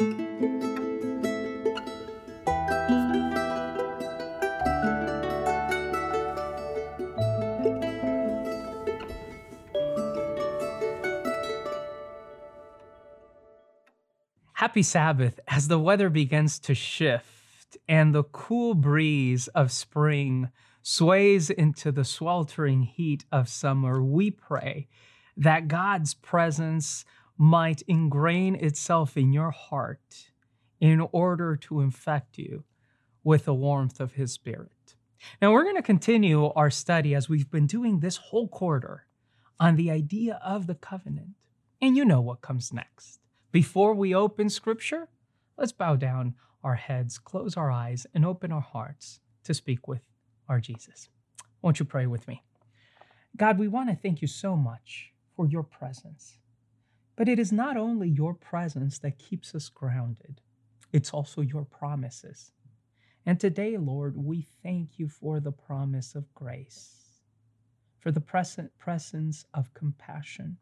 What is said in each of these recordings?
Happy Sabbath as the weather begins to shift and the cool breeze of spring sways into the sweltering heat of summer. We pray that God's presence might ingrain itself in your heart in order to infect you with the warmth of His Spirit. Now, we're going to continue our study as we've been doing this whole quarter on the idea of the covenant. And you know what comes next. Before we open scripture, let's bow down our heads, close our eyes, and open our hearts to speak with our Jesus. Won't you pray with me? God, we want to thank you so much for your presence. But it is not only your presence that keeps us grounded, it's also your promises. And today, Lord, we thank you for the promise of grace, for the present presence of compassion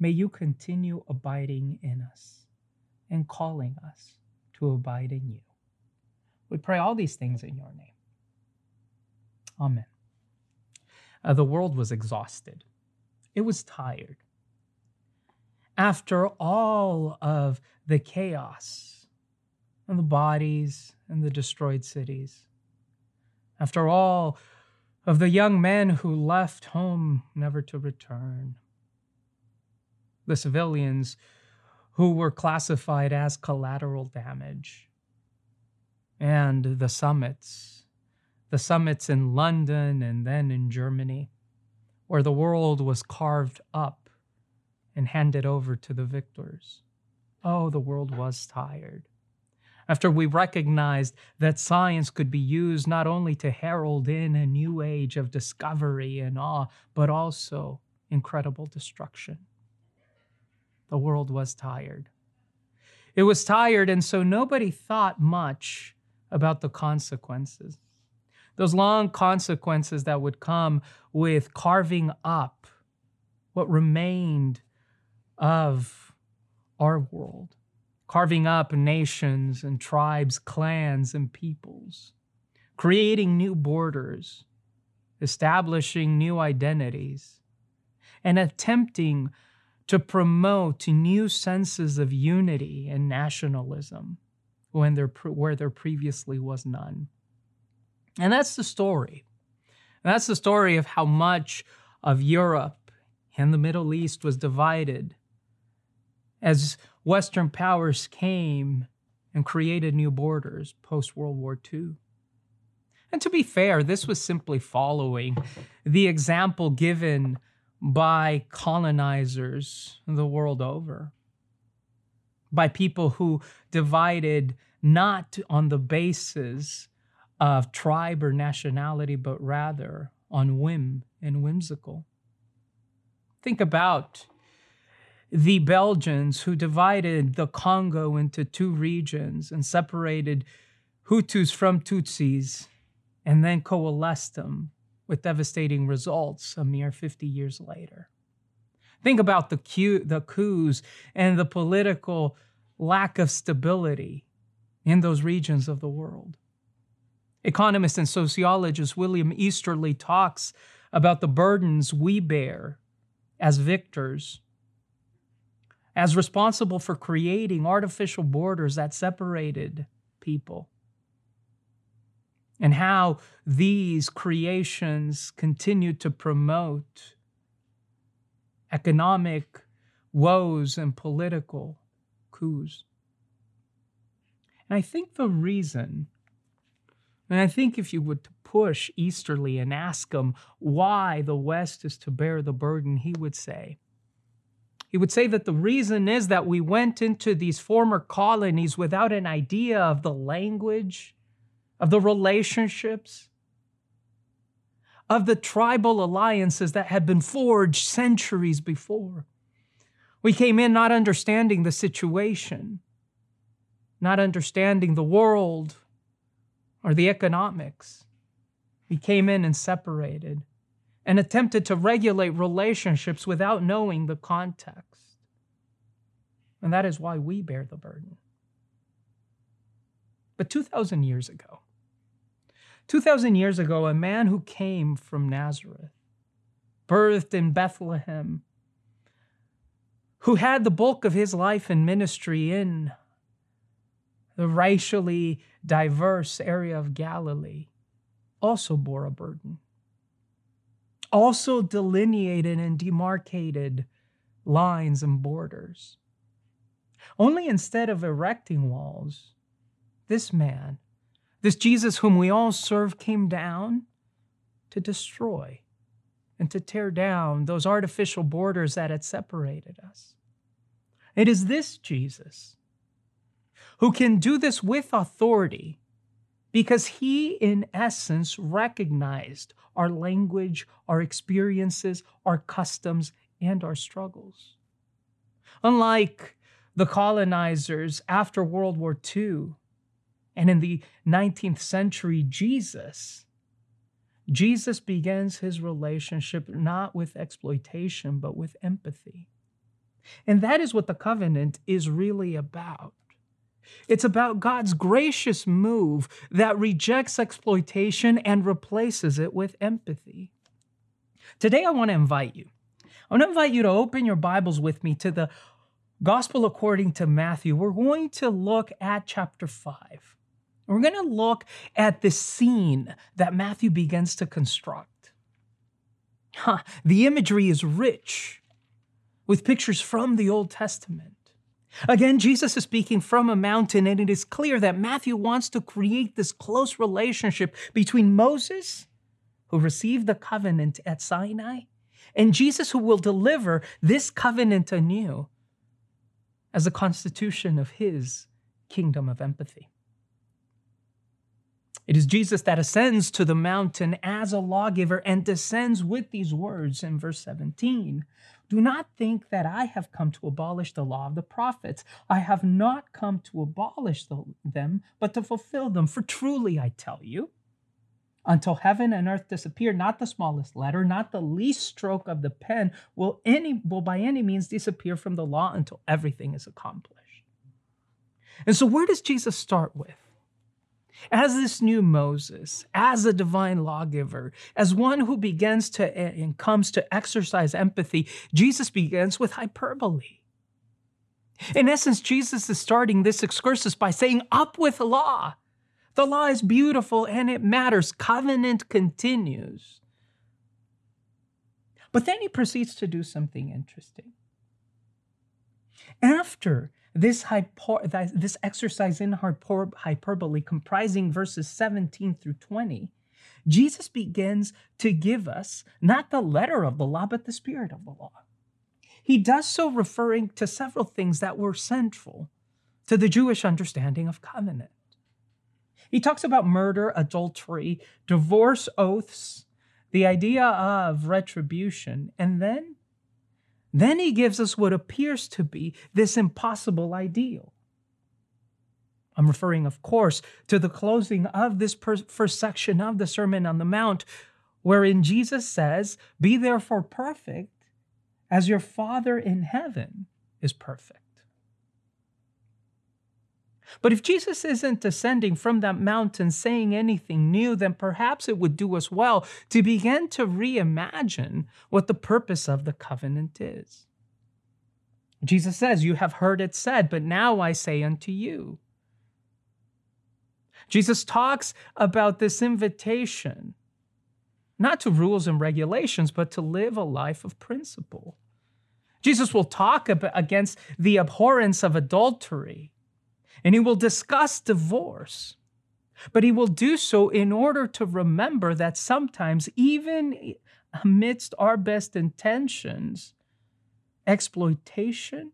May you continue abiding in us and calling us to abide in you. We pray all these things in your name. Amen. Uh, the world was exhausted, it was tired. After all of the chaos and the bodies and the destroyed cities, after all of the young men who left home never to return, the civilians who were classified as collateral damage. And the summits, the summits in London and then in Germany, where the world was carved up and handed over to the victors. Oh, the world was tired. After we recognized that science could be used not only to herald in a new age of discovery and awe, but also incredible destruction the world was tired. It was tired, and so nobody thought much about the consequences. Those long consequences that would come with carving up what remained of our world, carving up nations and tribes, clans, and peoples, creating new borders, establishing new identities, and attempting to promote new senses of unity and nationalism when there, where there previously was none. And that's the story. And that's the story of how much of Europe and the Middle East was divided as Western powers came and created new borders post World War II. And to be fair, this was simply following the example given by colonizers the world over, by people who divided not on the basis of tribe or nationality, but rather on whim and whimsical. Think about the Belgians who divided the Congo into two regions and separated Hutus from Tutsis and then coalesced them with devastating results a mere 50 years later. Think about the, the coups and the political lack of stability in those regions of the world. Economist and sociologist William Easterly talks about the burdens we bear as victors, as responsible for creating artificial borders that separated people and how these creations continue to promote economic woes and political coups. And I think the reason, and I think if you would push Easterly and ask him why the West is to bear the burden, he would say, he would say that the reason is that we went into these former colonies without an idea of the language of the relationships, of the tribal alliances that had been forged centuries before. We came in not understanding the situation, not understanding the world or the economics. We came in and separated and attempted to regulate relationships without knowing the context. And that is why we bear the burden. But 2,000 years ago, 2,000 years ago, a man who came from Nazareth, birthed in Bethlehem, who had the bulk of his life and ministry in the racially diverse area of Galilee, also bore a burden, also delineated and demarcated lines and borders. Only instead of erecting walls, this man, this Jesus whom we all serve, came down to destroy and to tear down those artificial borders that had separated us. It is this Jesus who can do this with authority because he, in essence, recognized our language, our experiences, our customs, and our struggles. Unlike the colonizers after World War II and in the 19th century, Jesus Jesus begins his relationship not with exploitation, but with empathy. And that is what the covenant is really about. It's about God's gracious move that rejects exploitation and replaces it with empathy. Today, I want to invite you. I want to invite you to open your Bibles with me to the Gospel according to Matthew. We're going to look at chapter 5. We're going to look at the scene that Matthew begins to construct. Huh, the imagery is rich with pictures from the Old Testament. Again, Jesus is speaking from a mountain, and it is clear that Matthew wants to create this close relationship between Moses, who received the covenant at Sinai, and Jesus, who will deliver this covenant anew as a constitution of his kingdom of empathy. It is Jesus that ascends to the mountain as a lawgiver and descends with these words in verse 17 Do not think that I have come to abolish the law of the prophets. I have not come to abolish the, them, but to fulfill them. For truly I tell you, until heaven and earth disappear, not the smallest letter, not the least stroke of the pen will any will by any means disappear from the law until everything is accomplished. And so where does Jesus start with? As this new Moses, as a divine lawgiver, as one who begins to eh, and comes to exercise empathy, Jesus begins with hyperbole. In essence, Jesus is starting this excursus by saying, Up with law. The law is beautiful and it matters. Covenant continues. But then he proceeds to do something interesting. After this, this exercise in hyper, hyperbole, comprising verses 17 through 20, Jesus begins to give us not the letter of the law, but the spirit of the law. He does so referring to several things that were central to the Jewish understanding of covenant. He talks about murder, adultery, divorce oaths, the idea of retribution, and then then he gives us what appears to be this impossible ideal. I'm referring, of course, to the closing of this first section of the Sermon on the Mount, wherein Jesus says, Be therefore perfect as your Father in heaven is perfect. But if Jesus isn't descending from that mountain saying anything new, then perhaps it would do us well to begin to reimagine what the purpose of the covenant is. Jesus says, You have heard it said, but now I say unto you. Jesus talks about this invitation, not to rules and regulations, but to live a life of principle. Jesus will talk about, against the abhorrence of adultery and he will discuss divorce. But he will do so in order to remember that sometimes, even amidst our best intentions, exploitation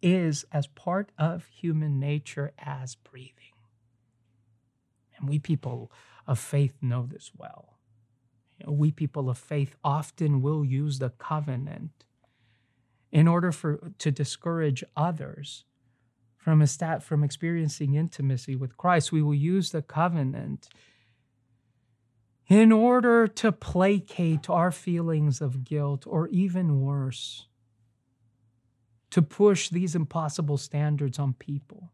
is as part of human nature as breathing. And we people of faith know this well. You know, we people of faith often will use the covenant in order for to discourage others from a stat from experiencing intimacy with Christ. We will use the covenant in order to placate our feelings of guilt, or even worse, to push these impossible standards on people.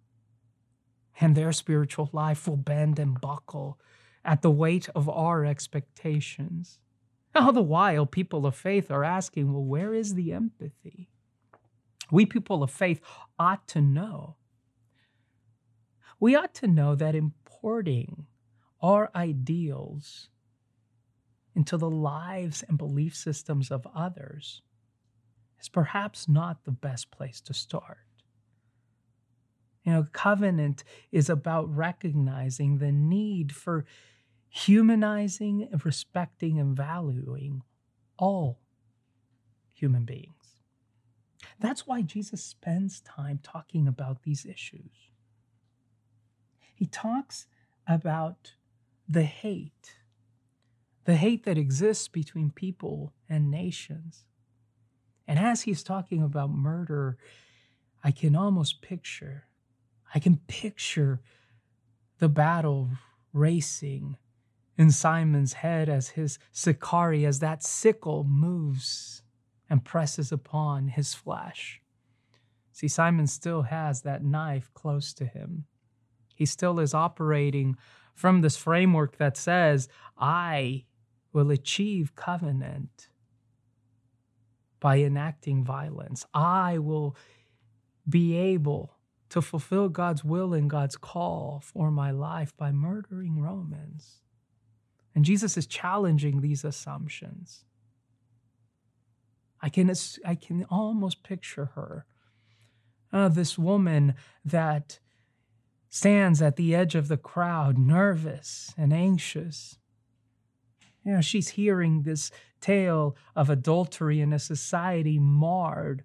and their spiritual life will bend and buckle at the weight of our expectations. All the while, people of faith are asking, well, where is the empathy? We people of faith ought to know. We ought to know that importing our ideals into the lives and belief systems of others is perhaps not the best place to start. You know, covenant is about recognizing the need for humanizing, respecting, and valuing all human beings. That's why Jesus spends time talking about these issues. He talks about the hate, the hate that exists between people and nations. And as he's talking about murder, I can almost picture, I can picture the battle racing in Simon's head as his Sicarii, as that sickle moves and presses upon his flesh. See, Simon still has that knife close to him. He still is operating from this framework that says, I will achieve covenant by enacting violence. I will be able to fulfill God's will and God's call for my life by murdering Romans. And Jesus is challenging these assumptions. I can, I can almost picture her. Uh, this woman that stands at the edge of the crowd, nervous and anxious. You know, she's hearing this tale of adultery in a society marred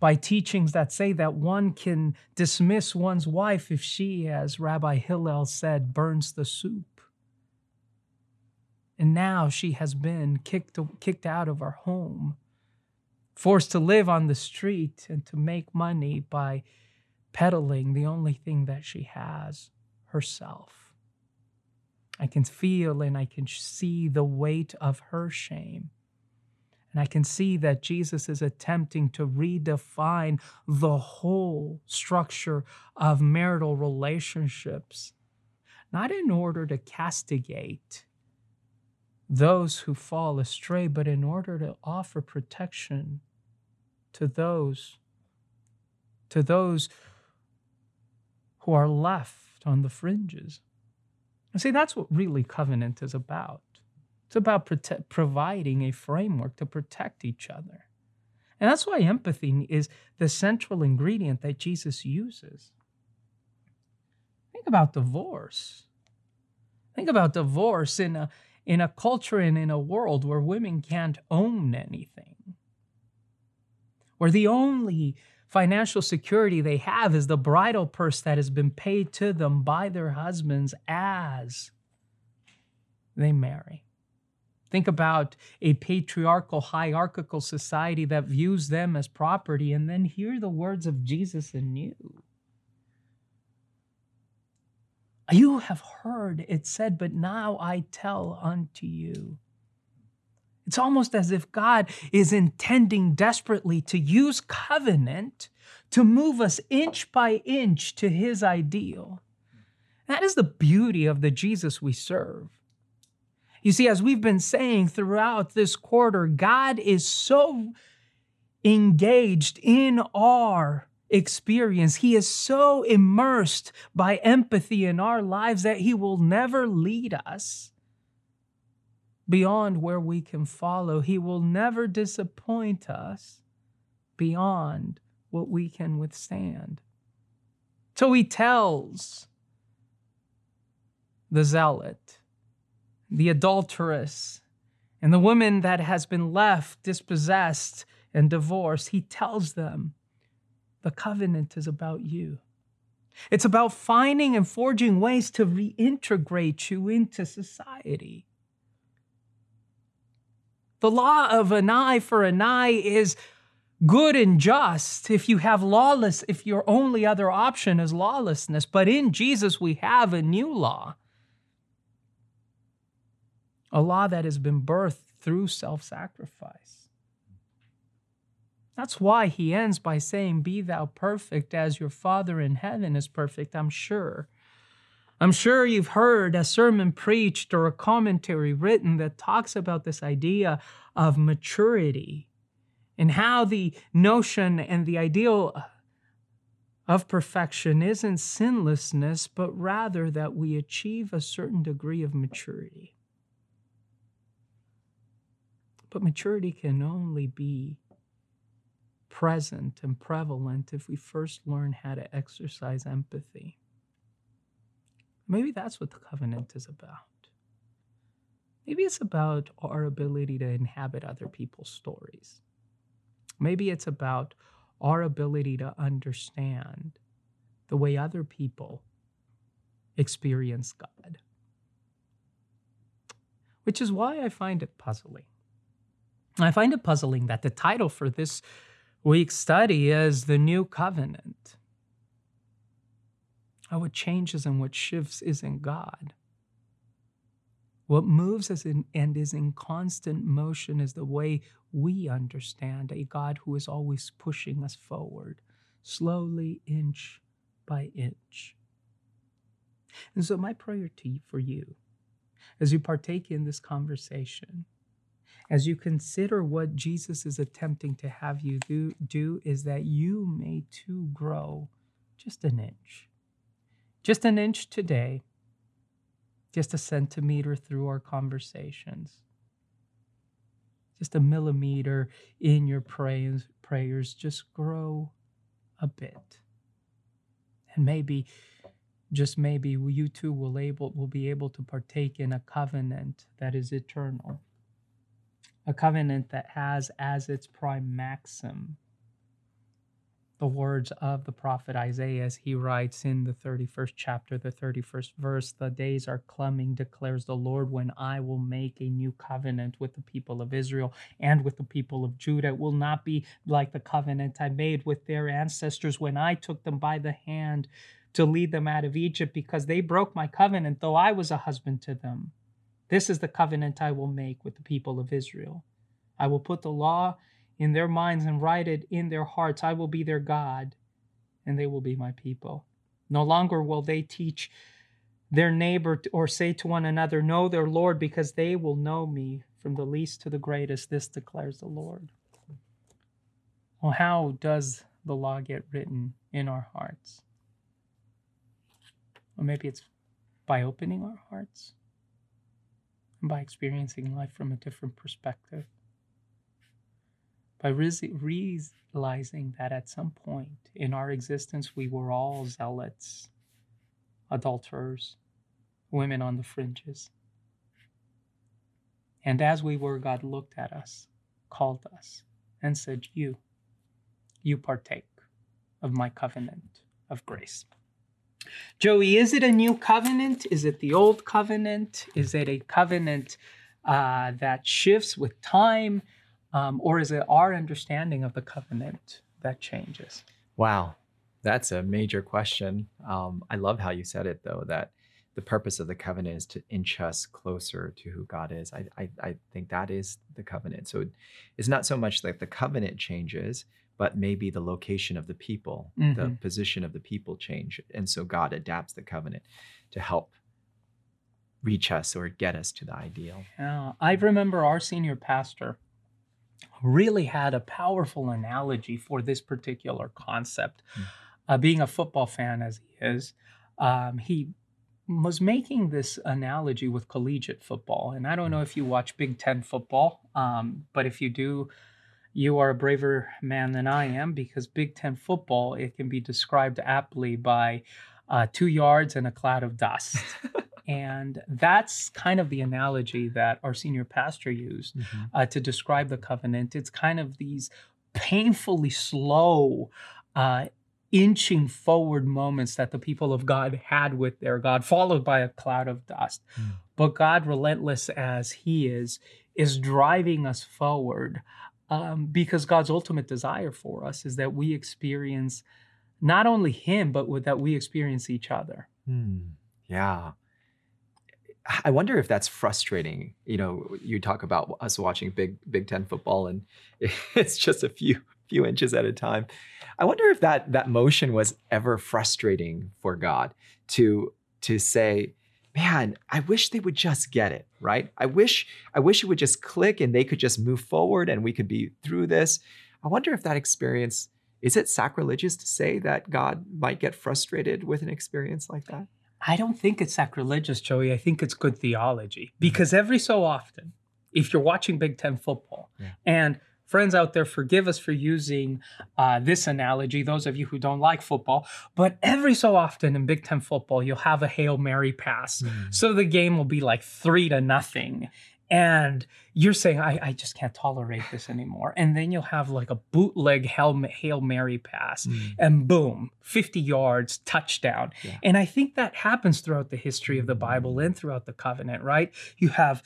by teachings that say that one can dismiss one's wife if she, as Rabbi Hillel said, burns the soup. And now she has been kicked, kicked out of her home, forced to live on the street and to make money by peddling the only thing that she has herself. I can feel and I can see the weight of her shame. And I can see that Jesus is attempting to redefine the whole structure of marital relationships, not in order to castigate those who fall astray, but in order to offer protection to those to those who are left on the fringes. And see, that's what really covenant is about. It's about prote- providing a framework to protect each other. And that's why empathy is the central ingredient that Jesus uses. Think about divorce. Think about divorce in a, in a culture and in a world where women can't own anything, where the only financial security they have is the bridal purse that has been paid to them by their husbands as they marry. Think about a patriarchal, hierarchical society that views them as property, and then hear the words of Jesus you. You have heard it said, but now I tell unto you. It's almost as if God is intending desperately to use covenant to move us inch by inch to his ideal. That is the beauty of the Jesus we serve. You see, as we've been saying throughout this quarter, God is so engaged in our experience. He is so immersed by empathy in our lives that He will never lead us beyond where we can follow. He will never disappoint us beyond what we can withstand. So He tells the zealot, the adulteress, and the woman that has been left dispossessed and divorced, He tells them, the covenant is about you. It's about finding and forging ways to reintegrate you into society. The law of an eye for an eye is good and just if you have lawless, if your only other option is lawlessness. But in Jesus, we have a new law a law that has been birthed through self sacrifice. That's why he ends by saying, Be thou perfect as your Father in heaven is perfect. I'm sure I'm sure you've heard a sermon preached or a commentary written that talks about this idea of maturity and how the notion and the ideal of perfection isn't sinlessness, but rather that we achieve a certain degree of maturity. But maturity can only be present and prevalent if we first learn how to exercise empathy. Maybe that's what the covenant is about. Maybe it's about our ability to inhabit other people's stories. Maybe it's about our ability to understand the way other people experience God. Which is why I find it puzzling. I find it puzzling that the title for this week's study is The New Covenant. How what changes and what shifts isn't God. What moves us in, and is in constant motion is the way we understand a God who is always pushing us forward, slowly, inch by inch. And so, my prayer to for you, as you partake in this conversation, as you consider what Jesus is attempting to have you do, do is that you may too grow just an inch. Just an inch today. Just a centimeter through our conversations, just a millimeter in your prayers, prayers. Just grow a bit. And maybe, just maybe, you too will able will be able to partake in a covenant that is eternal, a covenant that has as its prime maxim the words of the prophet Isaiah as he writes in the 31st chapter, the 31st verse The days are coming, declares the Lord, when I will make a new covenant with the people of Israel and with the people of Judah. It will not be like the covenant I made with their ancestors when I took them by the hand to lead them out of Egypt, because they broke my covenant, though I was a husband to them. This is the covenant I will make with the people of Israel. I will put the law in their minds and write it in their hearts. I will be their God, and they will be my people. No longer will they teach their neighbor or say to one another, Know their Lord, because they will know me from the least to the greatest. This declares the Lord. Well, how does the law get written in our hearts? Or maybe it's by opening our hearts and by experiencing life from a different perspective by realizing that at some point in our existence we were all zealots, adulterers, women on the fringes. And as we were, God looked at us, called us, and said, You, you partake of my covenant of grace. Joey, is it a new covenant? Is it the old covenant? Is it a covenant uh, that shifts with time? Um, or is it our understanding of the covenant that changes? Wow, that's a major question. Um, I love how you said it, though, that the purpose of the covenant is to inch us closer to who God is. I, I, I think that is the covenant. So it's not so much that the covenant changes, but maybe the location of the people, mm-hmm. the position of the people change. And so God adapts the covenant to help reach us or get us to the ideal. Yeah. I remember our senior pastor really had a powerful analogy for this particular concept. Mm. Uh, being a football fan as he is, um, he was making this analogy with collegiate football. And I don't know hmm. if you watch Big Ten football, um, but if you do, you are a braver man than I am because Big Ten football, it can be described aptly by uh, two yards and a cloud of dust. And that's kind of the analogy that our senior pastor used mm-hmm. uh, to describe the covenant. It's kind of these painfully slow, uh, inching forward moments that the people of God had with their God, followed by a cloud of dust. Mm. But God, relentless as He is, is driving us forward um, because God's ultimate desire for us is that we experience not only Him, but that we experience each other. Mm. Yeah. I wonder if that's frustrating. You know, you talk about us watching Big Big Ten football, and it's just a few few inches at a time. I wonder if that that motion was ever frustrating for God to to say, man, I wish they would just get it, right? I wish I wish it would just click and they could just move forward and we could be through this. I wonder if that experience is it sacrilegious to say that God might get frustrated with an experience like that? I don't think it's sacrilegious, Joey. I think it's good theology because every so often, if you're watching Big Ten football Yeah. and friends out there, forgive us for using uh, this analogy, those of you who don't like football, but every so often in Big Ten football, you'll have a Hail Mary pass. So the game will be like three to nothing. And you're saying, I, I just can't tolerate this anymore. And then you'll have like a bootleg Hail, Hail Mary pass Mm. and boom, 50 yards, touchdown. Yeah. And I think that happens throughout the history of the mm. Bible and throughout the covenant, right? You have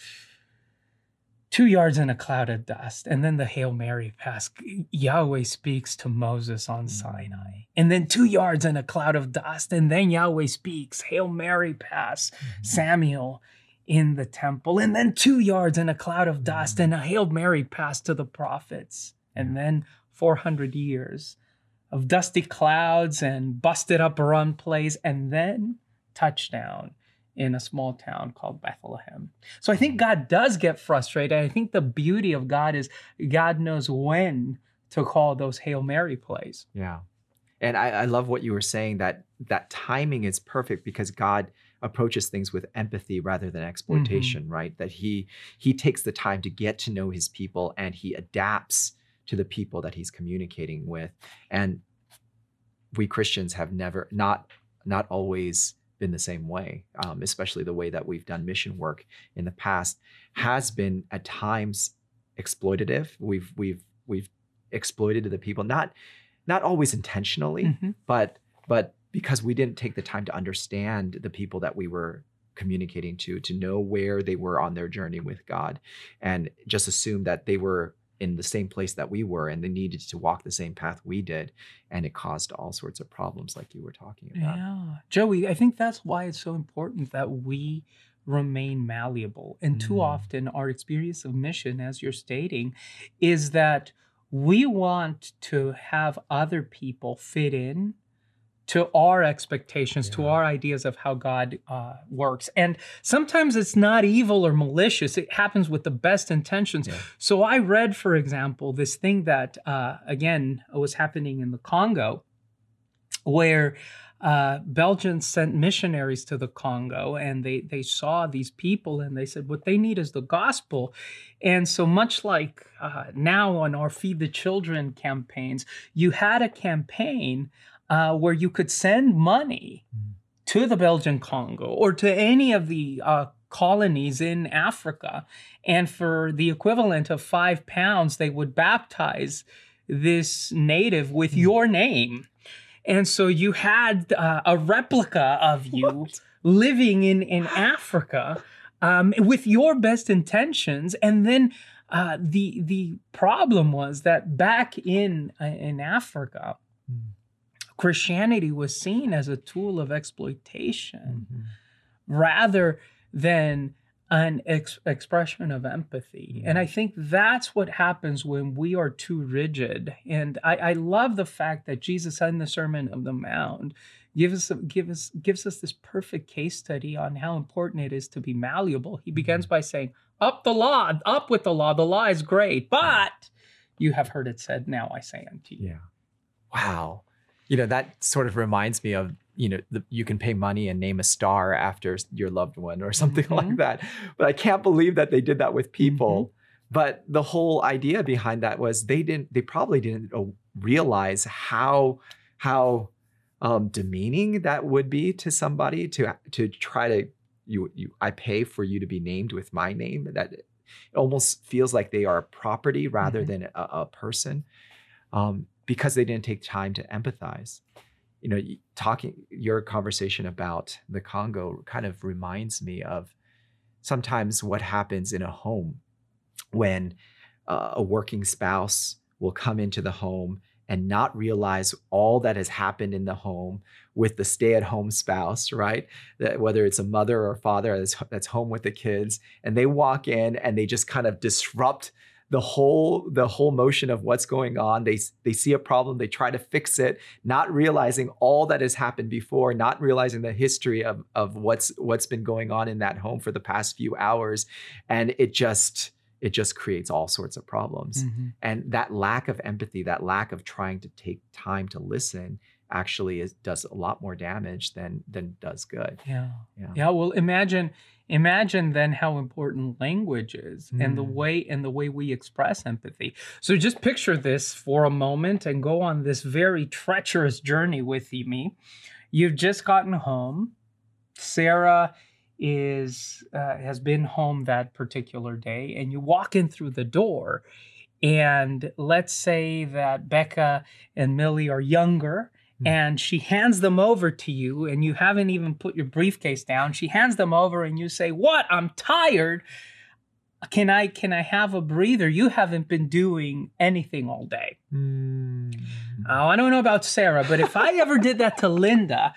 two yards in a cloud of dust, and then the Hail Mary pass. Yahweh speaks to Moses on mm. Sinai. And then two yards in a cloud of dust, and then Yahweh speaks, Hail Mary pass, mm-hmm. Samuel in the temple. And then two yards in a cloud of dust, mm. and a Hail Mary pass to the prophets. And then 400 years of dusty clouds and busted up run plays, and then touchdown in a small town called Bethlehem. So I think mm. God does get frustrated. I think the beauty of God is God knows when to call those Hail Mary plays. Yeah. And I, I love what you were saying that that timing is perfect because God approaches things with empathy rather than exploitation, right? That he he takes the time to get to know his people and he adapts to the people that he's communicating with. And we Christians have never not not always been the same way, um, especially the way that we've done mission work in the past has been at times exploitative. We've we've we've exploited the people, not not always intentionally, Mhm. but but because we didn't take the time to understand the people that we were communicating to, to know where they were on their journey with God, and just assume that they were in the same place that we were and they needed to walk the same path we did and it caused all sorts of problems like you were talking about Yeah. Joey, I think that's why it's so important that we remain malleable. And too Mm. often, our experience of mission, as you're stating, is that we want to have other people fit in to our expectations, to our ideas of how God uh, works. And sometimes it's not evil or malicious, it happens with the best intentions. Yeah. So I read, for example, this thing that, uh, again, was happening in the Congo where uh, Belgians sent missionaries to the Congo and they, they saw these people and they said, what they need is the gospel. And so, much like uh, now on our Feed the Children campaigns, you had a campaign uh, where you could send money Mm. to the Belgian Congo or to any of the uh, colonies in Africa. And for the equivalent of five pounds, they would baptize this native with Hmm. your name. And so you had uh, a replica of you living in, in Africa um, with your best intentions. And then uh, the, the problem was that back in, uh, in Africa, Mm. Christianity was seen as a tool of exploitation Mhm. rather than an ex- expression of empathy. And I think that's what happens when we are too rigid. And I, I love the fact that Jesus in the Sermon of the Mount gives us, give us, gives us this perfect case study on how important it is to be malleable. He begins by saying, Up the law, up with the law. The law is great, but you have heard it said, Now I say unto you. Yeah. Wow. You know, that sort of reminds me of, you know, the, you can pay money and name a star after your loved one or something like Mhm. that. But I can't believe that they did that with people. But the whole idea behind that was they didn't, they probably didn't uh, realize how, how um, demeaning that would be to somebody to, to try to, you, you, I pay for you to be named with my name. That it almost feels like they are property rather Mhm. than a, a person um, because they didn't take time to empathize. You know, talking your conversation about the Congo kind of reminds me of sometimes what happens in a home when uh, a working spouse will come into the home and not realize all that has happened in the home with the stay-at-home spouse, right? That whether it's a mother or father that's, that's home with the kids, and they walk in and they just kind of disrupt the whole the whole motion of what's going on they they see a problem they try to fix it not realizing all that has happened before not realizing the history of of what's what's been going on in that home for the past few hours and it just it just creates all sorts of problems Mhm. and that lack of empathy that lack of trying to take time to listen actually is, does a lot more damage than than does good Yeah. Yeah. Yeah. Well, imagine imagine then how important language is and the Mm. way and the way we express empathy. So just picture this for a moment and go on this very treacherous journey with me. You've just gotten home. Sarah is uh, has been home that particular day and you walk in through the door and let's say that Becca and Millie are younger Hmm. and she hands them over to you and you haven't even put your briefcase down. She hands them over and you say what? I'm tired. Can i can i have a breather? You haven't been doing anything all day. Mm. oh i don't know about sarah but if i ever did that to linda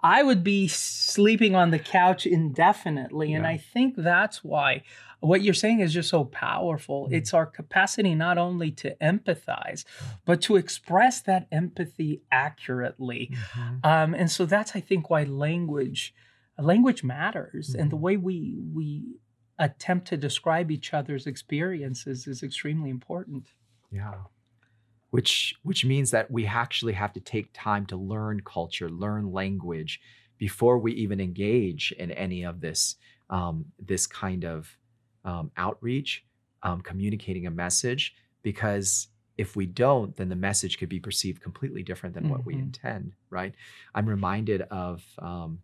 i would be sleeping on the couch indefinitely and i think that's why what you're saying is just so powerful Mm. it's our capacity not only to empathize but to express that empathy accurately Mhm. um, and so that's I think why language language matters, and the Mhm. way we we attempt to describe each other's experiences is extremely important. Yeah. Which which means that we actually have to take time to learn culture, learn language before we even engage in any of this um, this kind of um, outreach, um, communicating a message. Because if we don't, then the message could be perceived completely different than what we Mhm. intend. Right? I'm reminded of um,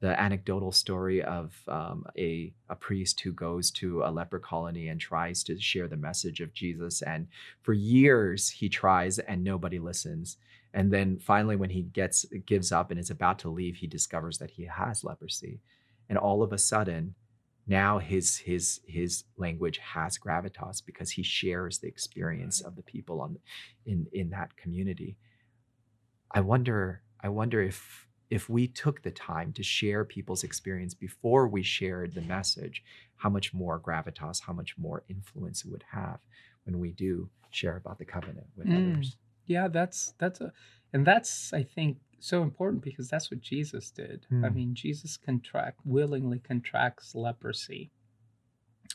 the anecdotal story of um, a, a priest who goes to a leper colony and tries to share the message of Jesus. And for years, he tries and nobody listens. And then finally, when he gets gives up and is about to leave, he discovers that he has leprosy. And all of a sudden, now his his his language has gravitas because he shares the experience of the people on in in that community. I wonder I wonder if if we took the time to share people's experience before we shared the message, how much more gravitas, how much more influence it would have when we do share about the covenant with Mm. others. Yeah, that's that's a and that's I think so important because that's what Jesus did. I Hmm. mean, Jesus contract willingly contracts leprosy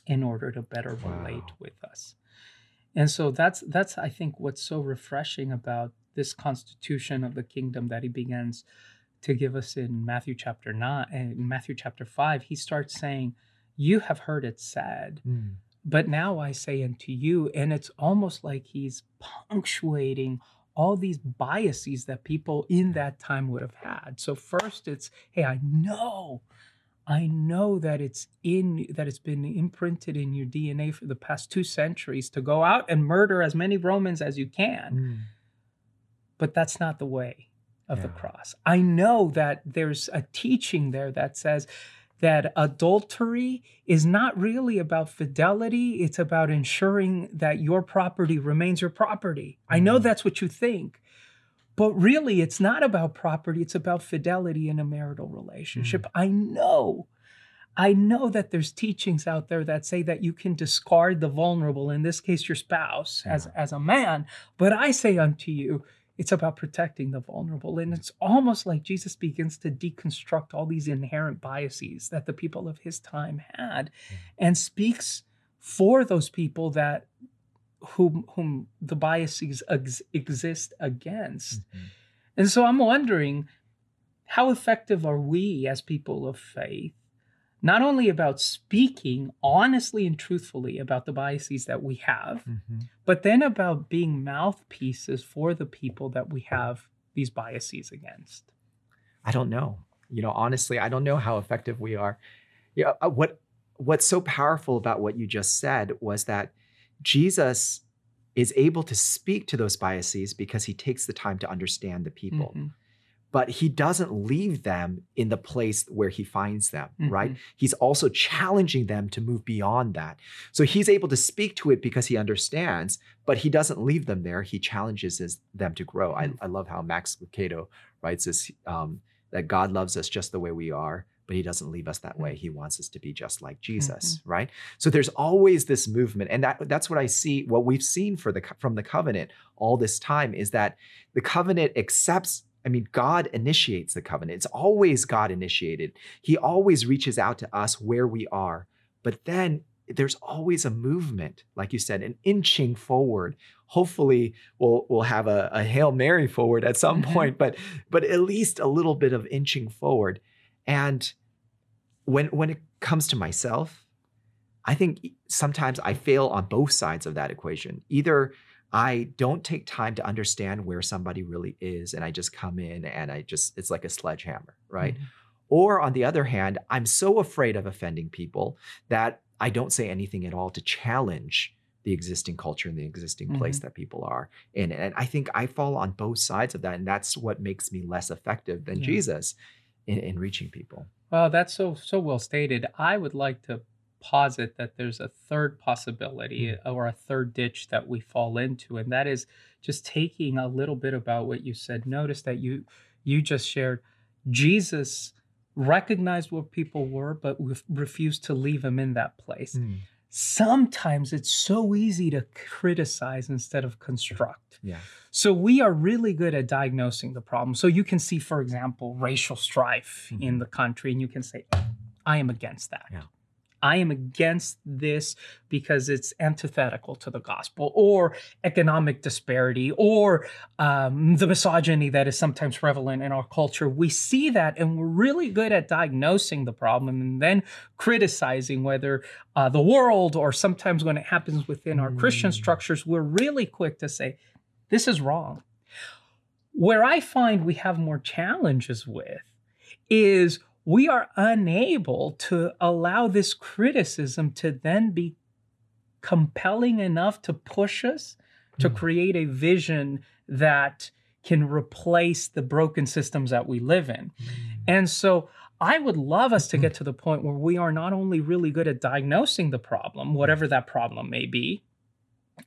in order to better relate with us. And so that's that's I think what's so refreshing about this constitution of the kingdom that he begins to give us in Matthew chapter 9 and in Matthew chapter 5 he starts saying you have heard it said Mm. but now I say unto you, and it's almost like he's punctuating all these biases that people in that time would have had. So first it's, hey, I know, I know that it's in that it's been imprinted in your DNA for the past two centuries to go out and murder as many Romans as you can Mm. but that's not the way of the cross. I know that there's a teaching there that says that adultery is not really about fidelity, it's about ensuring that your property remains your property. I know Mhm. that's what you think. But really, it's not about property, it's about fidelity in a marital relationship. I know. I know that there's teachings out there that say that you can discard the vulnerable, in this case, your spouse, as, as a man. But I say unto you, it's about protecting the vulnerable. And it's almost like Jesus begins to deconstruct all these inherent biases that the people of his time had and speaks for those people that whom whom the biases ex- exist against. Mhm. And so I'm wondering how effective are we as people of faith, not only about speaking honestly and truthfully about the biases that we have, Mhm. but then about being mouthpieces for the people that we have these biases against. I don't know. You know, honestly, I don't know how effective we are. Yeah, uh, what what's so powerful about what you just said was that Jesus is able to speak to those biases because he takes the time to understand the people. Mhm. But he doesn't leave them in the place where he finds them, right? Mhm. He's also challenging them to move beyond that. So he's able to speak to it because he understands, but he doesn't leave them there. He challenges his- them to grow. I, Mm. I love how Max Lucado writes this um, that God loves us just the way we are, but he doesn't leave us that way. He wants us to be just like Jesus, Mm-hmm. right? So there's always this movement, and that that's what I see. What we've seen for the from the covenant all this time is that the covenant accepts. I mean, God initiates the covenant. It's always God initiated. He always reaches out to us where we are, but then there's always a movement, like you said, an inching forward. Hopefully, we'll we'll have a, a hail mary forward at some Mhm. point, but but at least a little bit of inching forward. And when when it comes to myself, I think sometimes I fail on both sides of that equation. Either I don't take time to understand where somebody really is, and I just come in and I just it's like a sledgehammer, right? Mhm. Or on the other hand, I'm so afraid of offending people that I don't say anything at all to challenge the existing culture and the existing place that people are in. And I think I fall on both sides of that. And that's what makes me less effective than Yeah. Jesus in, in reaching people. Well, that's so so well stated. I would like to posit that there's a third possibility or a third ditch that we fall into, and that is just taking a little bit about what you said. Notice that you you just shared Jesus recognized what people were, but ref- refused to leave them in that place. Sometimes it's so easy to criticize instead of construct. Yeah. So we are really good at diagnosing the problem. So you can see, for example, racial strife in Mhm. the country, and you can say, I am against that. Yeah. I am against this because it's antithetical to the gospel, or economic disparity, or um, the misogyny that is sometimes prevalent in our culture. We see that, and we're really good at diagnosing the problem and then criticizing whether uh, the world, or sometimes when it happens within our Christian Mm. structures, we're really quick to say, this is wrong. Where I find we have more challenges with is we are unable to allow this criticism to then be compelling enough to push us to Mm. create a vision that can replace the broken systems that we live in. Hmm. And so I would love us to hmm. get to the point where we are not only really good at diagnosing the problem, whatever hmm. that problem may be,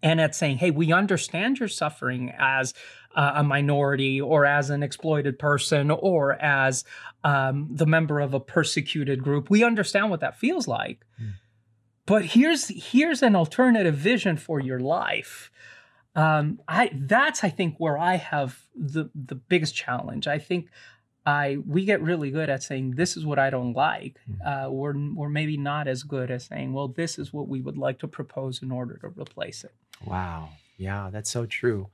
and at saying, hey, we understand your suffering as uh, a minority or as an exploited person or as um, the member of a persecuted group. We understand what that feels like. Mm. But here's here's an alternative vision for your life. Um, I that's I think where I have the the biggest challenge. I think I we get really good at saying this is what I don't like. Mhm. Uh, we're we're maybe not as good as saying, well, this is what we would like to propose in order to replace it. Wow. Yeah, that's so true.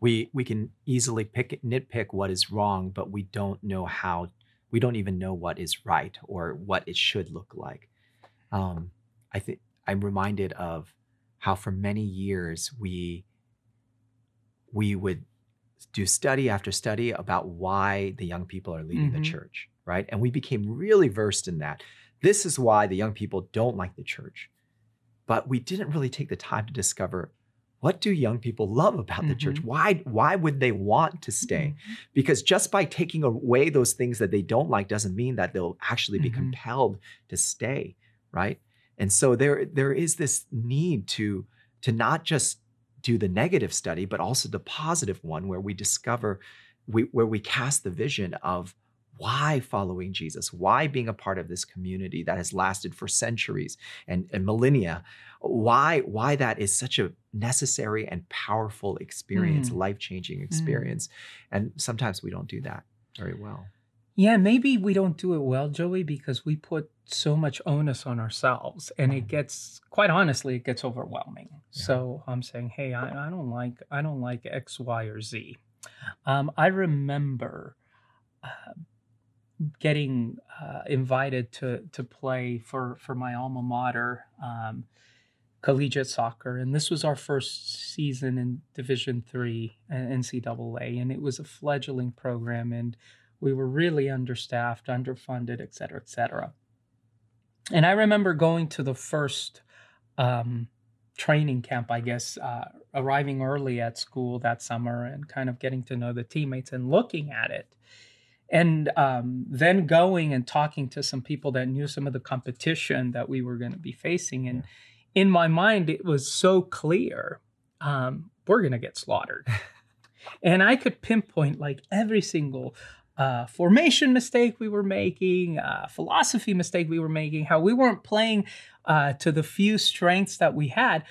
We we can easily pick nitpick what is wrong, but we don't know how we don't even know what is right or what it should look like. Um, I think I'm reminded of how for many years we we would do study after study about why the young people are leaving Mhm. the church, right? And we became really versed in that. This is why the young people don't like the church. But we didn't really take the time to discover what do young people love about the church? Why why would they want to stay? Because just by taking away those things that they don't like doesn't mean that they'll actually be Mhm. compelled to stay, right? And so there there is this need to to not just do the negative study, but also the positive one where we discover we, where we cast the vision of why following Jesus, why being a part of this community that has lasted for centuries and, and millennia, why why that is such a necessary and powerful experience, Mm. life-changing experience. And sometimes we don't do that very well. Yeah, maybe we don't do it well, Joey, because we put so much onus on ourselves and it gets quite honestly, it gets overwhelming. Yeah. So I'm saying, hey, I, I don't like I don't like X, Y, or Z. Um, I remember uh, getting uh, invited to to play for for my alma mater, um, collegiate soccer, and this was our first season in Division Three uh, NCAA, and it was a fledgling program, and we were really understaffed, underfunded, et cetera, et cetera. And I remember going to the first um, training camp, I guess, uh, arriving early at school that summer and kind of getting to know the teammates and looking at it. And um, then going and talking to some people that knew some of the competition that we were going to be facing. And in my mind, it was so clear um, we're going to get slaughtered. and I could pinpoint like every single uh, formation mistake we were making, uh, philosophy mistake we were making, how we weren't playing uh, to the few strengths that we had.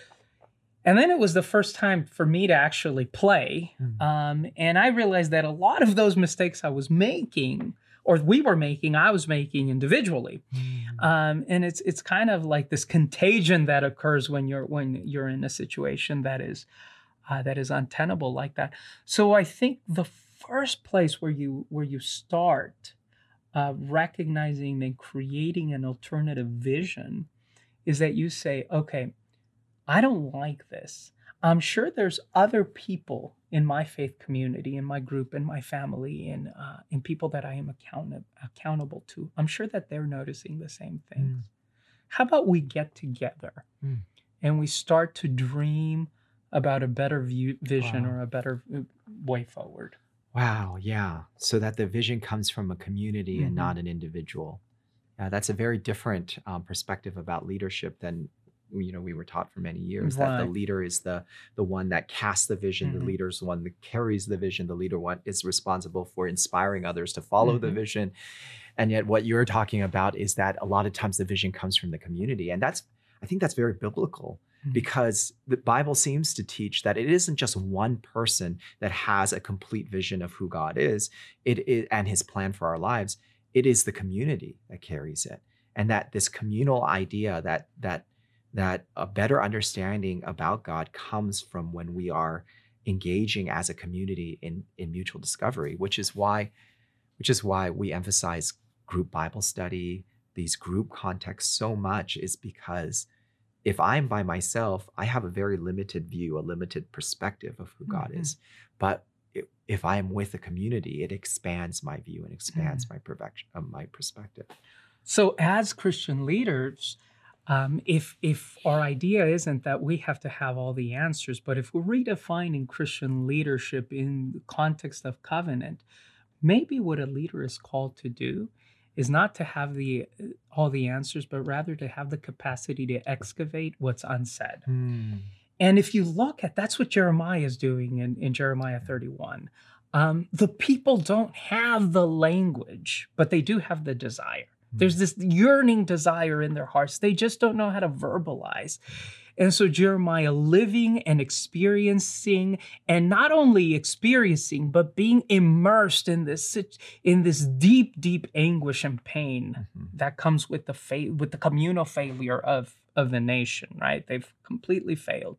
And then it was the first time for me to actually play. Mm. Um, and I realized that a lot of those mistakes I was making, or we were making, I was making individually. Mm. Um, and it's it's kind of like this contagion that occurs when you're when you're in a situation that is uh, that is untenable like that. So I think the first place where you where you start uh, recognizing and creating an alternative vision is that you say, okay, I don't like this. I'm sure there's other people in my faith community, in my group, in my family, in uh, in people that I am account- accountable to. I'm sure that they're noticing the same things. Mm. How about we get together Mm. and we start to dream about a better view, vision Wow. or a better uh, way forward? Wow, yeah. So that the vision comes from a community and not an individual. Yeah, that's a very different um, perspective about leadership than you know we were taught for many years. That the leader is the the one that casts the vision. Mhm. The leader is the one that carries the vision. The leader one is responsible for inspiring others to follow the Mhm. vision. And yet, what you're talking about is that a lot of times the vision comes from the community, and that's I think that's very biblical Mhm. because the Bible seems to teach that it isn't just one person that has a complete vision of who God is, it and his plan for our lives. It is the community that carries it. And that this communal idea that that that a better understanding about God comes from when we are engaging as a community in in mutual discovery, which is why which is why we emphasize group Bible study, these group contexts so much is because if I'm by myself, I have a very limited view, a limited perspective of who God Mhm. is. But if I am with a community, it expands my view and expands my perfection, uh, my perspective. So, as Christian leaders, um, if if our idea isn't that we have to have all the answers, but if we're redefining Christian leadership in the context of covenant, maybe what a leader is called to do is not to have the all the answers, but rather to have the capacity to excavate what's unsaid. And if you look at that's what Jeremiah is doing in, in Jeremiah 31. Um, the people don't have the language, but they do have the desire. There's this yearning desire in their hearts. They just don't know how to verbalize. And so Jeremiah living and experiencing, and not only experiencing, but being immersed in this in this deep, deep anguish and pain Mhm. that comes with the fa- with the communal failure of of the nation. Right? They've completely failed.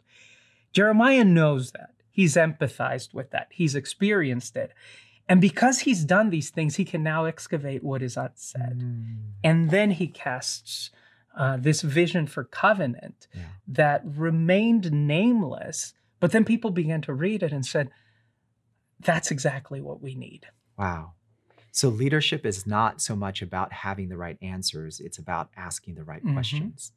Jeremiah knows that. He's empathized with that. He's experienced it. And because he's done these things, he can now excavate what is unsaid. Mm. And then he casts uh, this vision for covenant Yeah. that remained nameless. But then people began to read it and said, that's exactly what we need. Wow. So leadership is not so much about having the right answers, it's about asking the right Mhm. questions.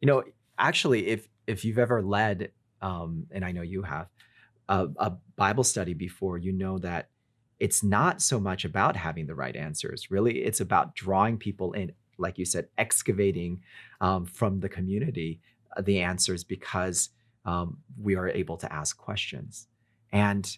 You know, actually, if if you've ever led, um, and I know you have, a, a Bible study before, you know that it's not so much about having the right answers. Really, it's about drawing people in, like you said, excavating um, from the community uh, the answers because um, we are able to ask questions. And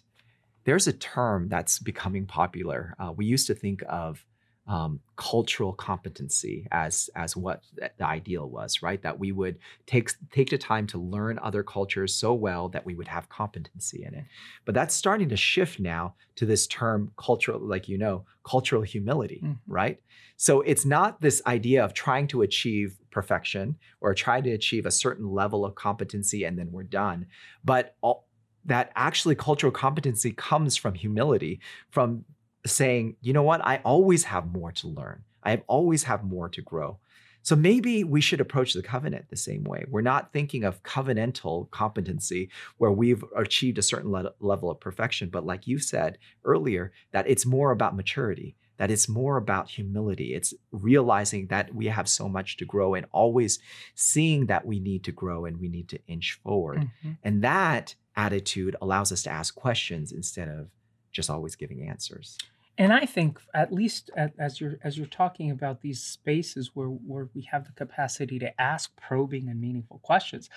there's a term that's becoming popular. Uh, we used to think of um, cultural competency as as what the ideal was, right? That we would take take the time to learn other cultures so well that we would have competency in it. But that's starting to shift now to this term cultural, like you know, cultural humility, Mhm. right? So it's not this idea of trying to achieve perfection or trying to achieve a certain level of competency and then we're done, but all, that actually cultural competency comes from humility, from saying, you know what, I always have more to learn. I always have more to grow. So maybe we should approach the covenant the same way. We're not thinking of covenantal competency where we've achieved a certain le- level of perfection, but like you said earlier, that it's more about maturity, that it's more about humility. It's realizing that we have so much to grow and always seeing that we need to grow and we need to inch forward. Mhm. And that attitude allows us to ask questions instead of just always giving answers. And I think, at least a- as you're as you're talking about these spaces where where we have the capacity to ask probing and meaningful questions,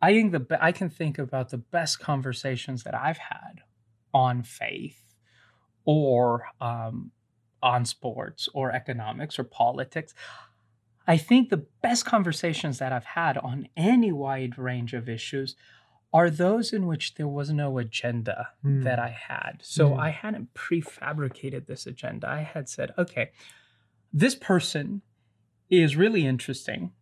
I think the I can think about the best conversations that I've had on faith, or um, on sports or economics or politics. I think the best conversations that I've had on any wide range of issues are those in which there was no agenda Mm. that I had. So Mm. I hadn't prefabricated this agenda. I had said, okay, this person is really interesting.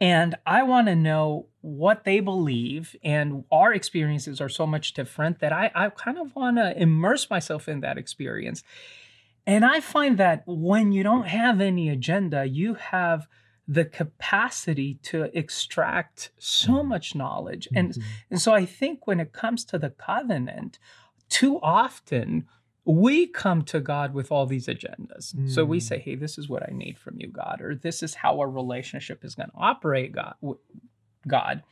And I want to know what they believe. And our experiences are so much different that I, I kind of want to immerse myself in that experience. And I find that when you don't have any agenda, you have the capacity to extract so much knowledge. And, Mhm. and so I think when it comes to the covenant, too often we come to God with all these agendas. So we Mm. say, hey, this is what I need from you, God, or this is how our relationship is going to operate, God. God.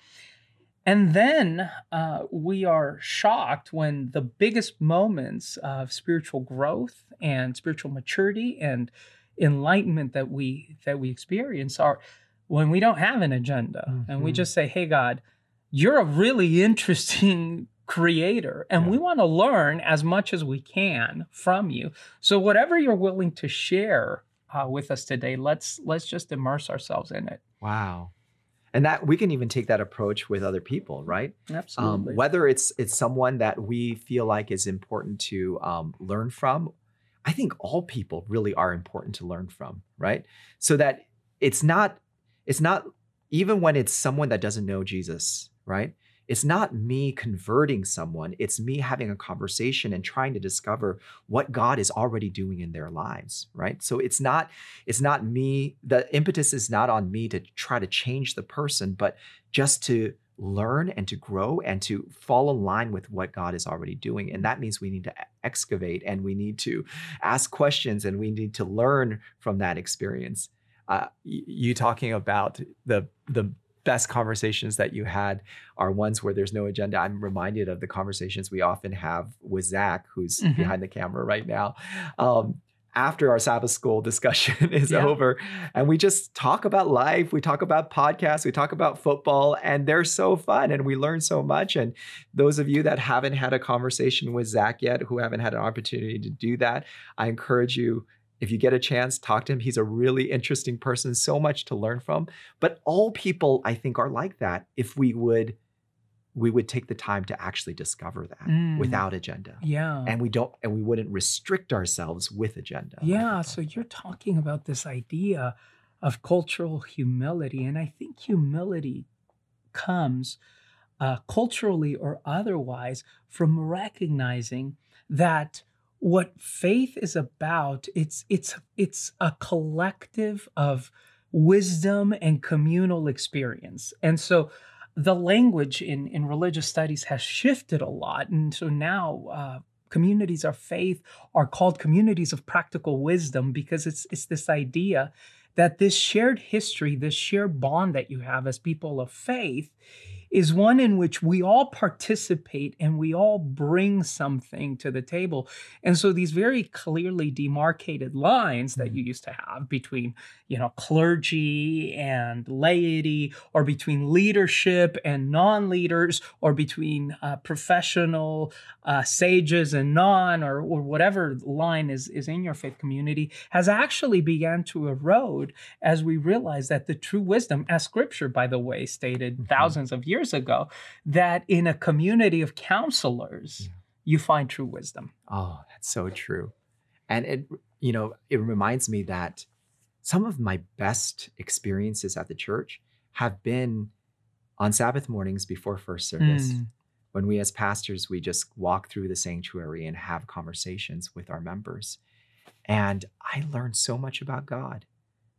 And then uh, we are shocked when the biggest moments of spiritual growth and spiritual maturity and enlightenment that we that we experience are when we don't have an agenda and we Mhm. just say, "Hey, God, you're a really interesting creator, and Yeah. we want to learn as much as we can from you." So, whatever you're willing to share uh, with us today, let's let's just immerse ourselves in it. Wow. And that we can even take that approach with other people, right? Um, Absolutely. whether it's it's someone that we feel like is important to um, learn from, I think all people really are important to learn from, right? So that it's not it's not even when it's someone that doesn't know Jesus, right? It's not me converting someone, it's me having a conversation and trying to discover what God is already doing in their lives, right? So it's not it's not me the impetus is not on me to try to change the person, but just to learn and to grow and to fall in line with what God is already doing. And that means we need to excavate and we need to ask questions and we need to learn from that experience. Uh, you talking about the the best conversations that you had are ones where there's no agenda. I'm reminded of the conversations we often have with Zach, who's Mhm. behind the camera right now. Um, after our Sabbath school discussion is Yeah. over, and we just talk about life, we talk about podcasts, we talk about football, and they're so fun and we learn so much. And those of you that haven't had a conversation with Zach yet, who haven't had an opportunity to do that, I encourage you. If you get a chance, talk to him. He's a really interesting person, so much to learn from. But all people, I think, are like that if we would we would take the time to actually discover that Mm. without agenda. yeah. And we don't and we wouldn't restrict ourselves with agenda. Yeah, so you're talking about this idea of cultural humility, and I think humility comes uh, culturally or otherwise from recognizing that what faith is about it's it's it's a collective of wisdom and communal experience and so the language in in religious studies has shifted a lot. And so now uh, communities of faith are called communities of practical wisdom because it's it's this idea that this shared history, this shared bond that you have as people of faith is one in which we all participate and we all bring something to the table. And so these very clearly demarcated lines that you used to have between, you know, clergy and laity or between leadership and non-leaders or between uh, professional uh, sages and non or, or whatever line is, is in your faith community has actually began to erode as we realize that the true wisdom, as scripture, by the way, stated Mhm. thousands of years ago, that in a community of counselors, Yeah. you find true wisdom. Oh, that's so true. And it, you know, it reminds me that some of my best experiences at the church have been on Sabbath mornings before first service. Mm. When we as pastors, we just walk through the sanctuary and have conversations with our members. And I learned so much about God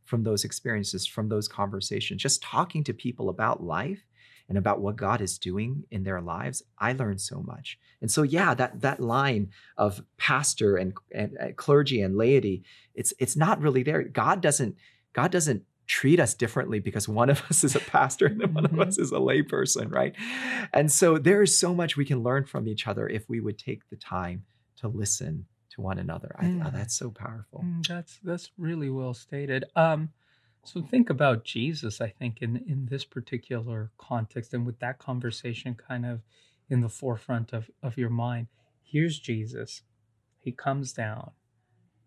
from those experiences, from those conversations, just talking to people about life and about what God is doing in their lives. I learned so much. And so, yeah, that that line of pastor and, and uh, clergy and laity, it's it's not really there. God doesn't God doesn't treat us differently because one of us is a pastor and one of Mhm. us is a layperson, right? And so there is so much we can learn from each other if we would take the time to listen to one another. I, oh, Mm. that's so powerful. Mm, that's that's really well stated. Um, so think about Jesus. I think in in this particular context, and with that conversation kind of in the forefront of of your mind, here's Jesus. He comes down.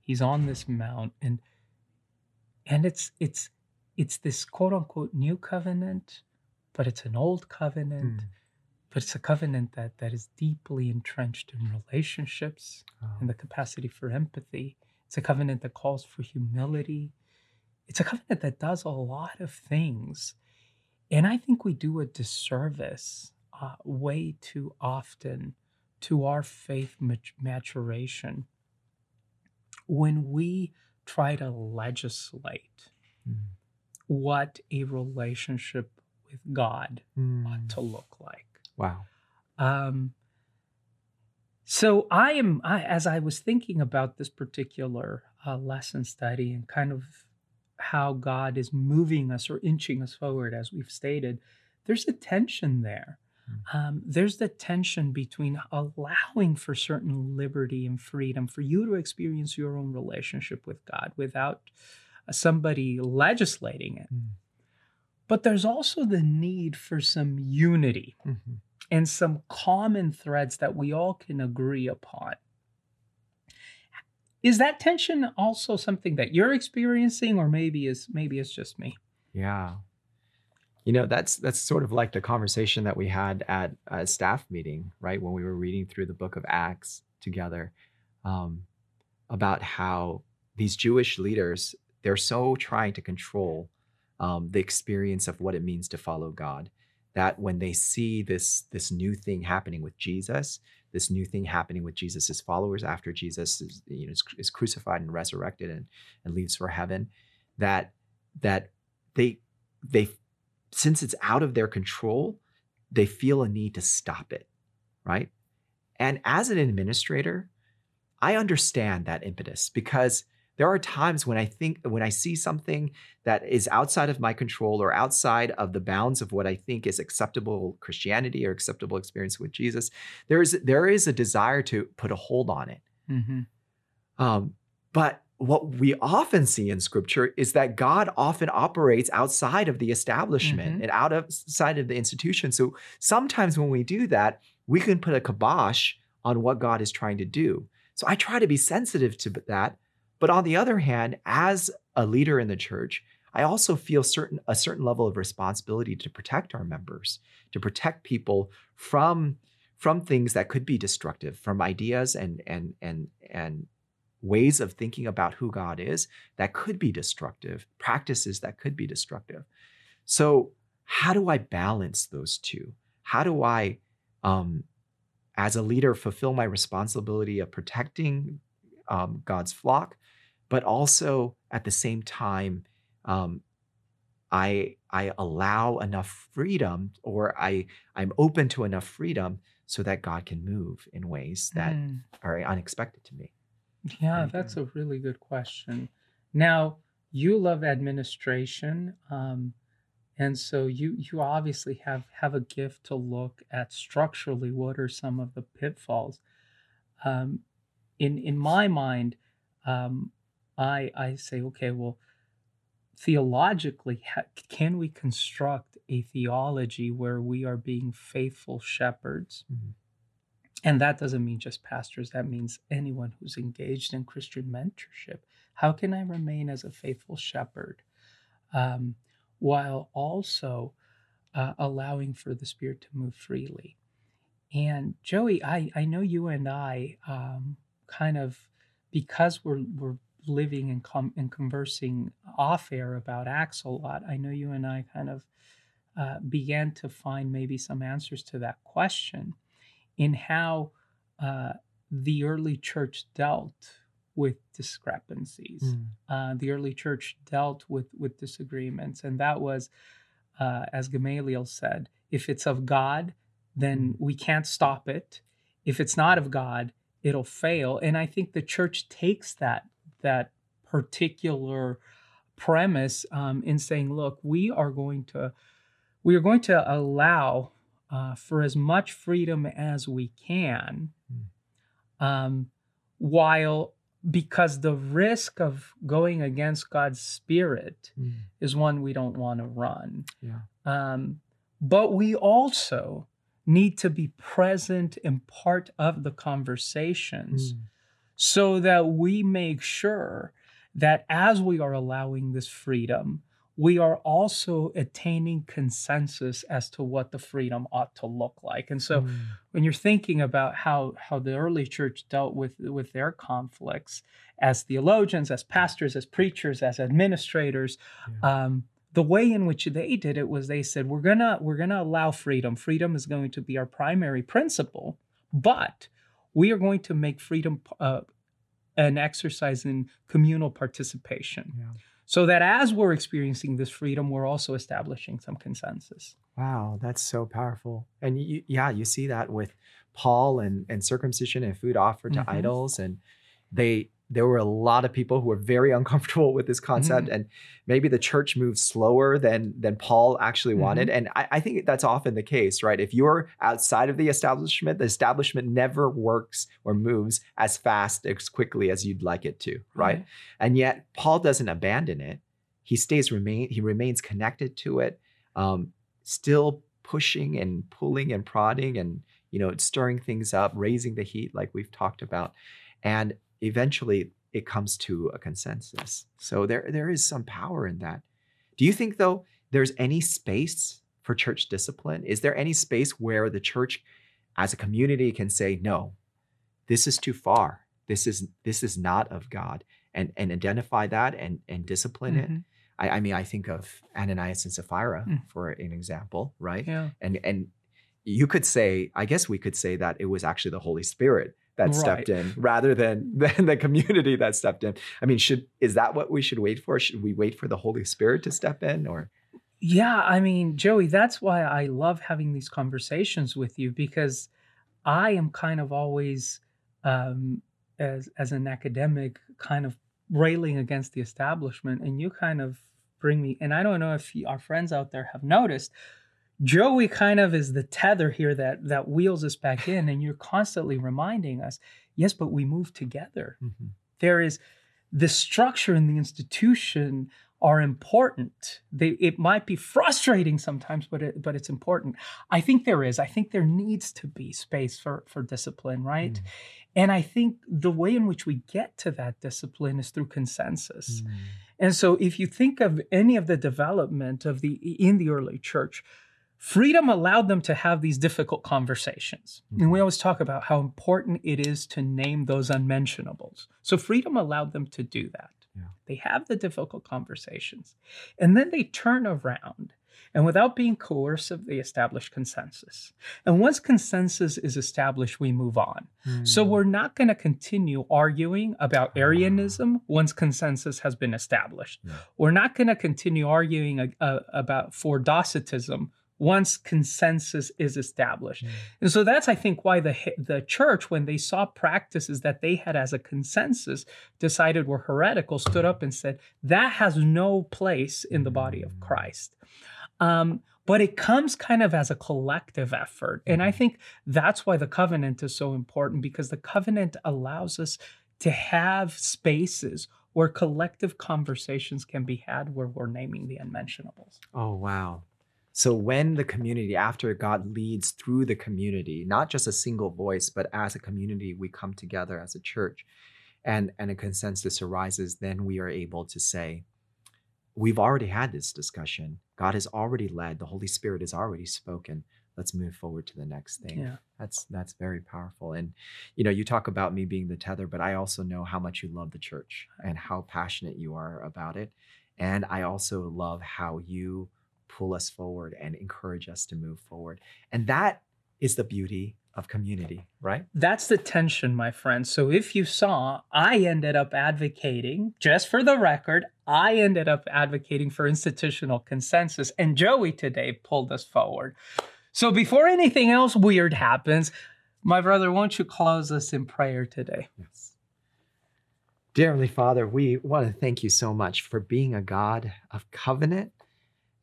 he's on this mount and and it's it's it's this quote unquote new covenant, but it's an old covenant. Mm. But it's a covenant that that is deeply entrenched in relationships Oh. and the capacity for empathy. It's a covenant that calls for humility. It's a covenant that does a lot of things. And I think we do a disservice uh, way too often to our faith mat- maturation when we try to legislate Mm. what a relationship with God Mm. ought to look like. Wow. Um, so I am, I, as I was thinking about this particular uh, lesson study and kind of how God is moving us or inching us forward, as we've stated, there's a tension there. Um, there's the tension between allowing for certain liberty and freedom for you to experience your own relationship with God without uh, somebody legislating it. Mm. But there's also the need for some unity Mhm. and some common threads that we all can agree upon. Is that tension also something that you're experiencing, or maybe is maybe it's just me? Yeah. You know, that's that's sort of like the conversation that we had at a staff meeting, right? When we were reading through the book of Acts together, um, about how these Jewish leaders, they're so trying to control um, the experience of what it means to follow God, that when they see this this new thing happening with Jesus, this new thing happening with Jesus' followers after Jesus is, you know, is, is crucified and resurrected and, and leaves for heaven, that that they they since it's out of their control, they feel a need to stop it, right? And as an administrator, I understand that impetus because there are times when I think when I see something that is outside of my control or outside of the bounds of what I think is acceptable Christianity or acceptable experience with Jesus, there is there is a desire to put a hold on it. Mm-hmm. Um, but what we often see in scripture is that God often operates outside of the establishment Mhm. and out of side of the institution. So sometimes when we do that, we can put a kibosh on what God is trying to do. So I try to be sensitive to that. But on the other hand, as a leader in the church, I also feel certain a certain level of responsibility to protect our members, to protect people from from things that could be destructive, from ideas and and and and ways of thinking about who God is that could be destructive, practices that could be destructive. So, how do I balance those two? How do I, um, as a leader, fulfill my responsibility of protecting um, God's flock, but also at the same time, um, I I allow enough freedom, or I I'm open to enough freedom so that God can move in ways that Mm. are unexpected to me. Yeah, Very that's a really good question. Now, you love administration, um, and so you you obviously have have a gift to look at structurally what are some of the pitfalls. Um, in in my mind, um, I I say, okay, well, theologically, can we construct a theology where we are being faithful shepherds? Mhm. And that doesn't mean just pastors, that means anyone who's engaged in Christian mentorship. How can I remain as a faithful shepherd um, while also uh, allowing for the Spirit to move freely? And Joey, I, I know you and I um, kind of, because we're, we're living and, com- and conversing off air about Acts a lot, I know you and I kind of uh, began to find maybe some answers to that question in how uh, the early church dealt with discrepancies. Mm. Uh, the early church dealt with with disagreements, and that was, uh, as Gamaliel said, if it's of God, then we can't stop it. If it's not of God, it'll fail. And I think the church takes that that particular premise um, in saying, look, we are going to we are going to allow uh, for as much freedom as we can, um, while because the risk of going against God's spirit Mm. is one we don't want to run. Yeah. Um, but we also need to be present and part of the conversations Mm. So that we make sure that as we are allowing this freedom, we are also attaining consensus as to what the freedom ought to look like. And so Mm. when you're thinking about how how the early church dealt with with their conflicts as theologians, as pastors, as preachers, as administrators, Yeah. um, the way in which they did it was they said we're gonna we're gonna allow freedom. Freedom is going to be our primary principle, but we are going to make freedom uh, an exercise in communal participation, Yeah. so that as we're experiencing this freedom, we're also establishing some consensus. Wow, that's so powerful. And you, yeah, you see that with Paul and, and circumcision and food offered to Mhm. idols. And they there were a lot of people who were very uncomfortable with this concept. And maybe the church moved slower than than Paul actually wanted. And I, I think that's often the case, right? If you're outside of the establishment, the establishment never works or moves as fast, as quickly as you'd like it to, right? and yet paul doesn't abandon it he stays remain he remains connected to it um, still pushing and pulling and prodding and you know stirring things up raising the heat like we've talked about and eventually it comes to a consensus so there there is some power in that do you think though there's any space for church discipline is there any space where the church as a community can say no this is too far this is this is not of god and and identify that and and discipline it Mhm. I, I mean i think of ananias and sapphira Mm. for an example right Yeah. and and you could say i guess we could say that it was actually the holy spirit that stepped in rather than than the community that stepped in. I mean should is that what we should wait for? Should we wait for the holy spirit to step in or? Yeah, I mean, Joey, that's why I love having these conversations with you because I am kind of always, um, as as an academic, kind of railing against the establishment, and you kind of bring me. And I don't know if our friends out there have noticed, Joey kind of is the tether here that that wheels us back in, and you're constantly reminding us, yes, but we move together there is the structure and the institution are important. They it might be frustrating sometimes, but it, but it's important. I think there is. I think there needs to be space for for discipline, right? Mm. And I think the way in which we get to that discipline is through consensus. Mm. And so if you think of any of the development of the in the early church, freedom allowed them to have these difficult conversations. And we Mhm. always talk about how important it is to name those unmentionables. So freedom allowed them to do that. Yeah. They have the difficult conversations. And then they turn around and without being coercive, they establish consensus. And once consensus is established, we move on. So Mm. we're not going to continue arguing about Arianism once consensus has been established. Yeah. We're not going to continue arguing uh, uh, about for Docetism once consensus is established. Mm. And so that's I think why the the church when they saw practices that they had as a consensus decided were heretical stood up and said that has no place in the body of Christ. Um, but it comes kind of as a collective effort. And I think that's why the covenant is so important because the covenant allows us to have spaces where collective conversations can be had where we're naming the unmentionables. Oh, wow. So when the community, after God leads through the community, not just a single voice, but as a community, we come together as a church and, and a consensus arises, then we are able to say, we've already had this discussion. God has already led. The Holy Spirit has already spoken. Let's move forward to the next thing. Yeah. That's that's very powerful. And you know, you talk about me being the tether, but I also know how much you love the church and how passionate you are about it. And I also love how you pull us forward and encourage us to move forward. And that is the beauty of community, right? That's the tension, my friend. So if you saw, I ended up advocating, just for the record, I ended up advocating for institutional consensus, and Joey today pulled us forward. So before anything else weird happens, my brother, won't you close us in prayer today? Yes. Dear Heavenly Father, we want to thank you so much for being a God of covenant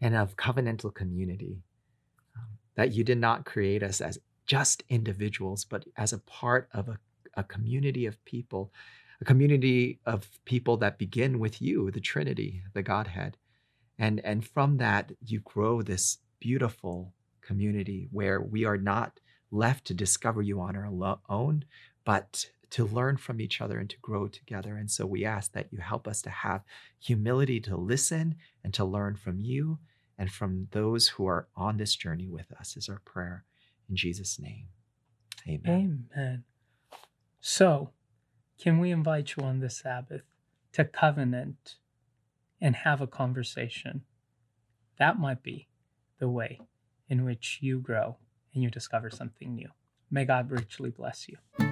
and of covenantal community. Um, that you did not create us as just individuals, but as a part of a, a community of people, a community of people that begin with you, the Trinity, the Godhead. And, and from that, you grow this beautiful community where we are not left to discover you on our own, but to learn from each other and to grow together. And so we ask that you help us to have humility to listen and to learn from you and from those who are on this journey with us, is our prayer. In Jesus' name, amen. Amen. So, can we invite you on this Sabbath to covenant and have a conversation? That might be the way in which you grow and you discover something new. May God richly bless you.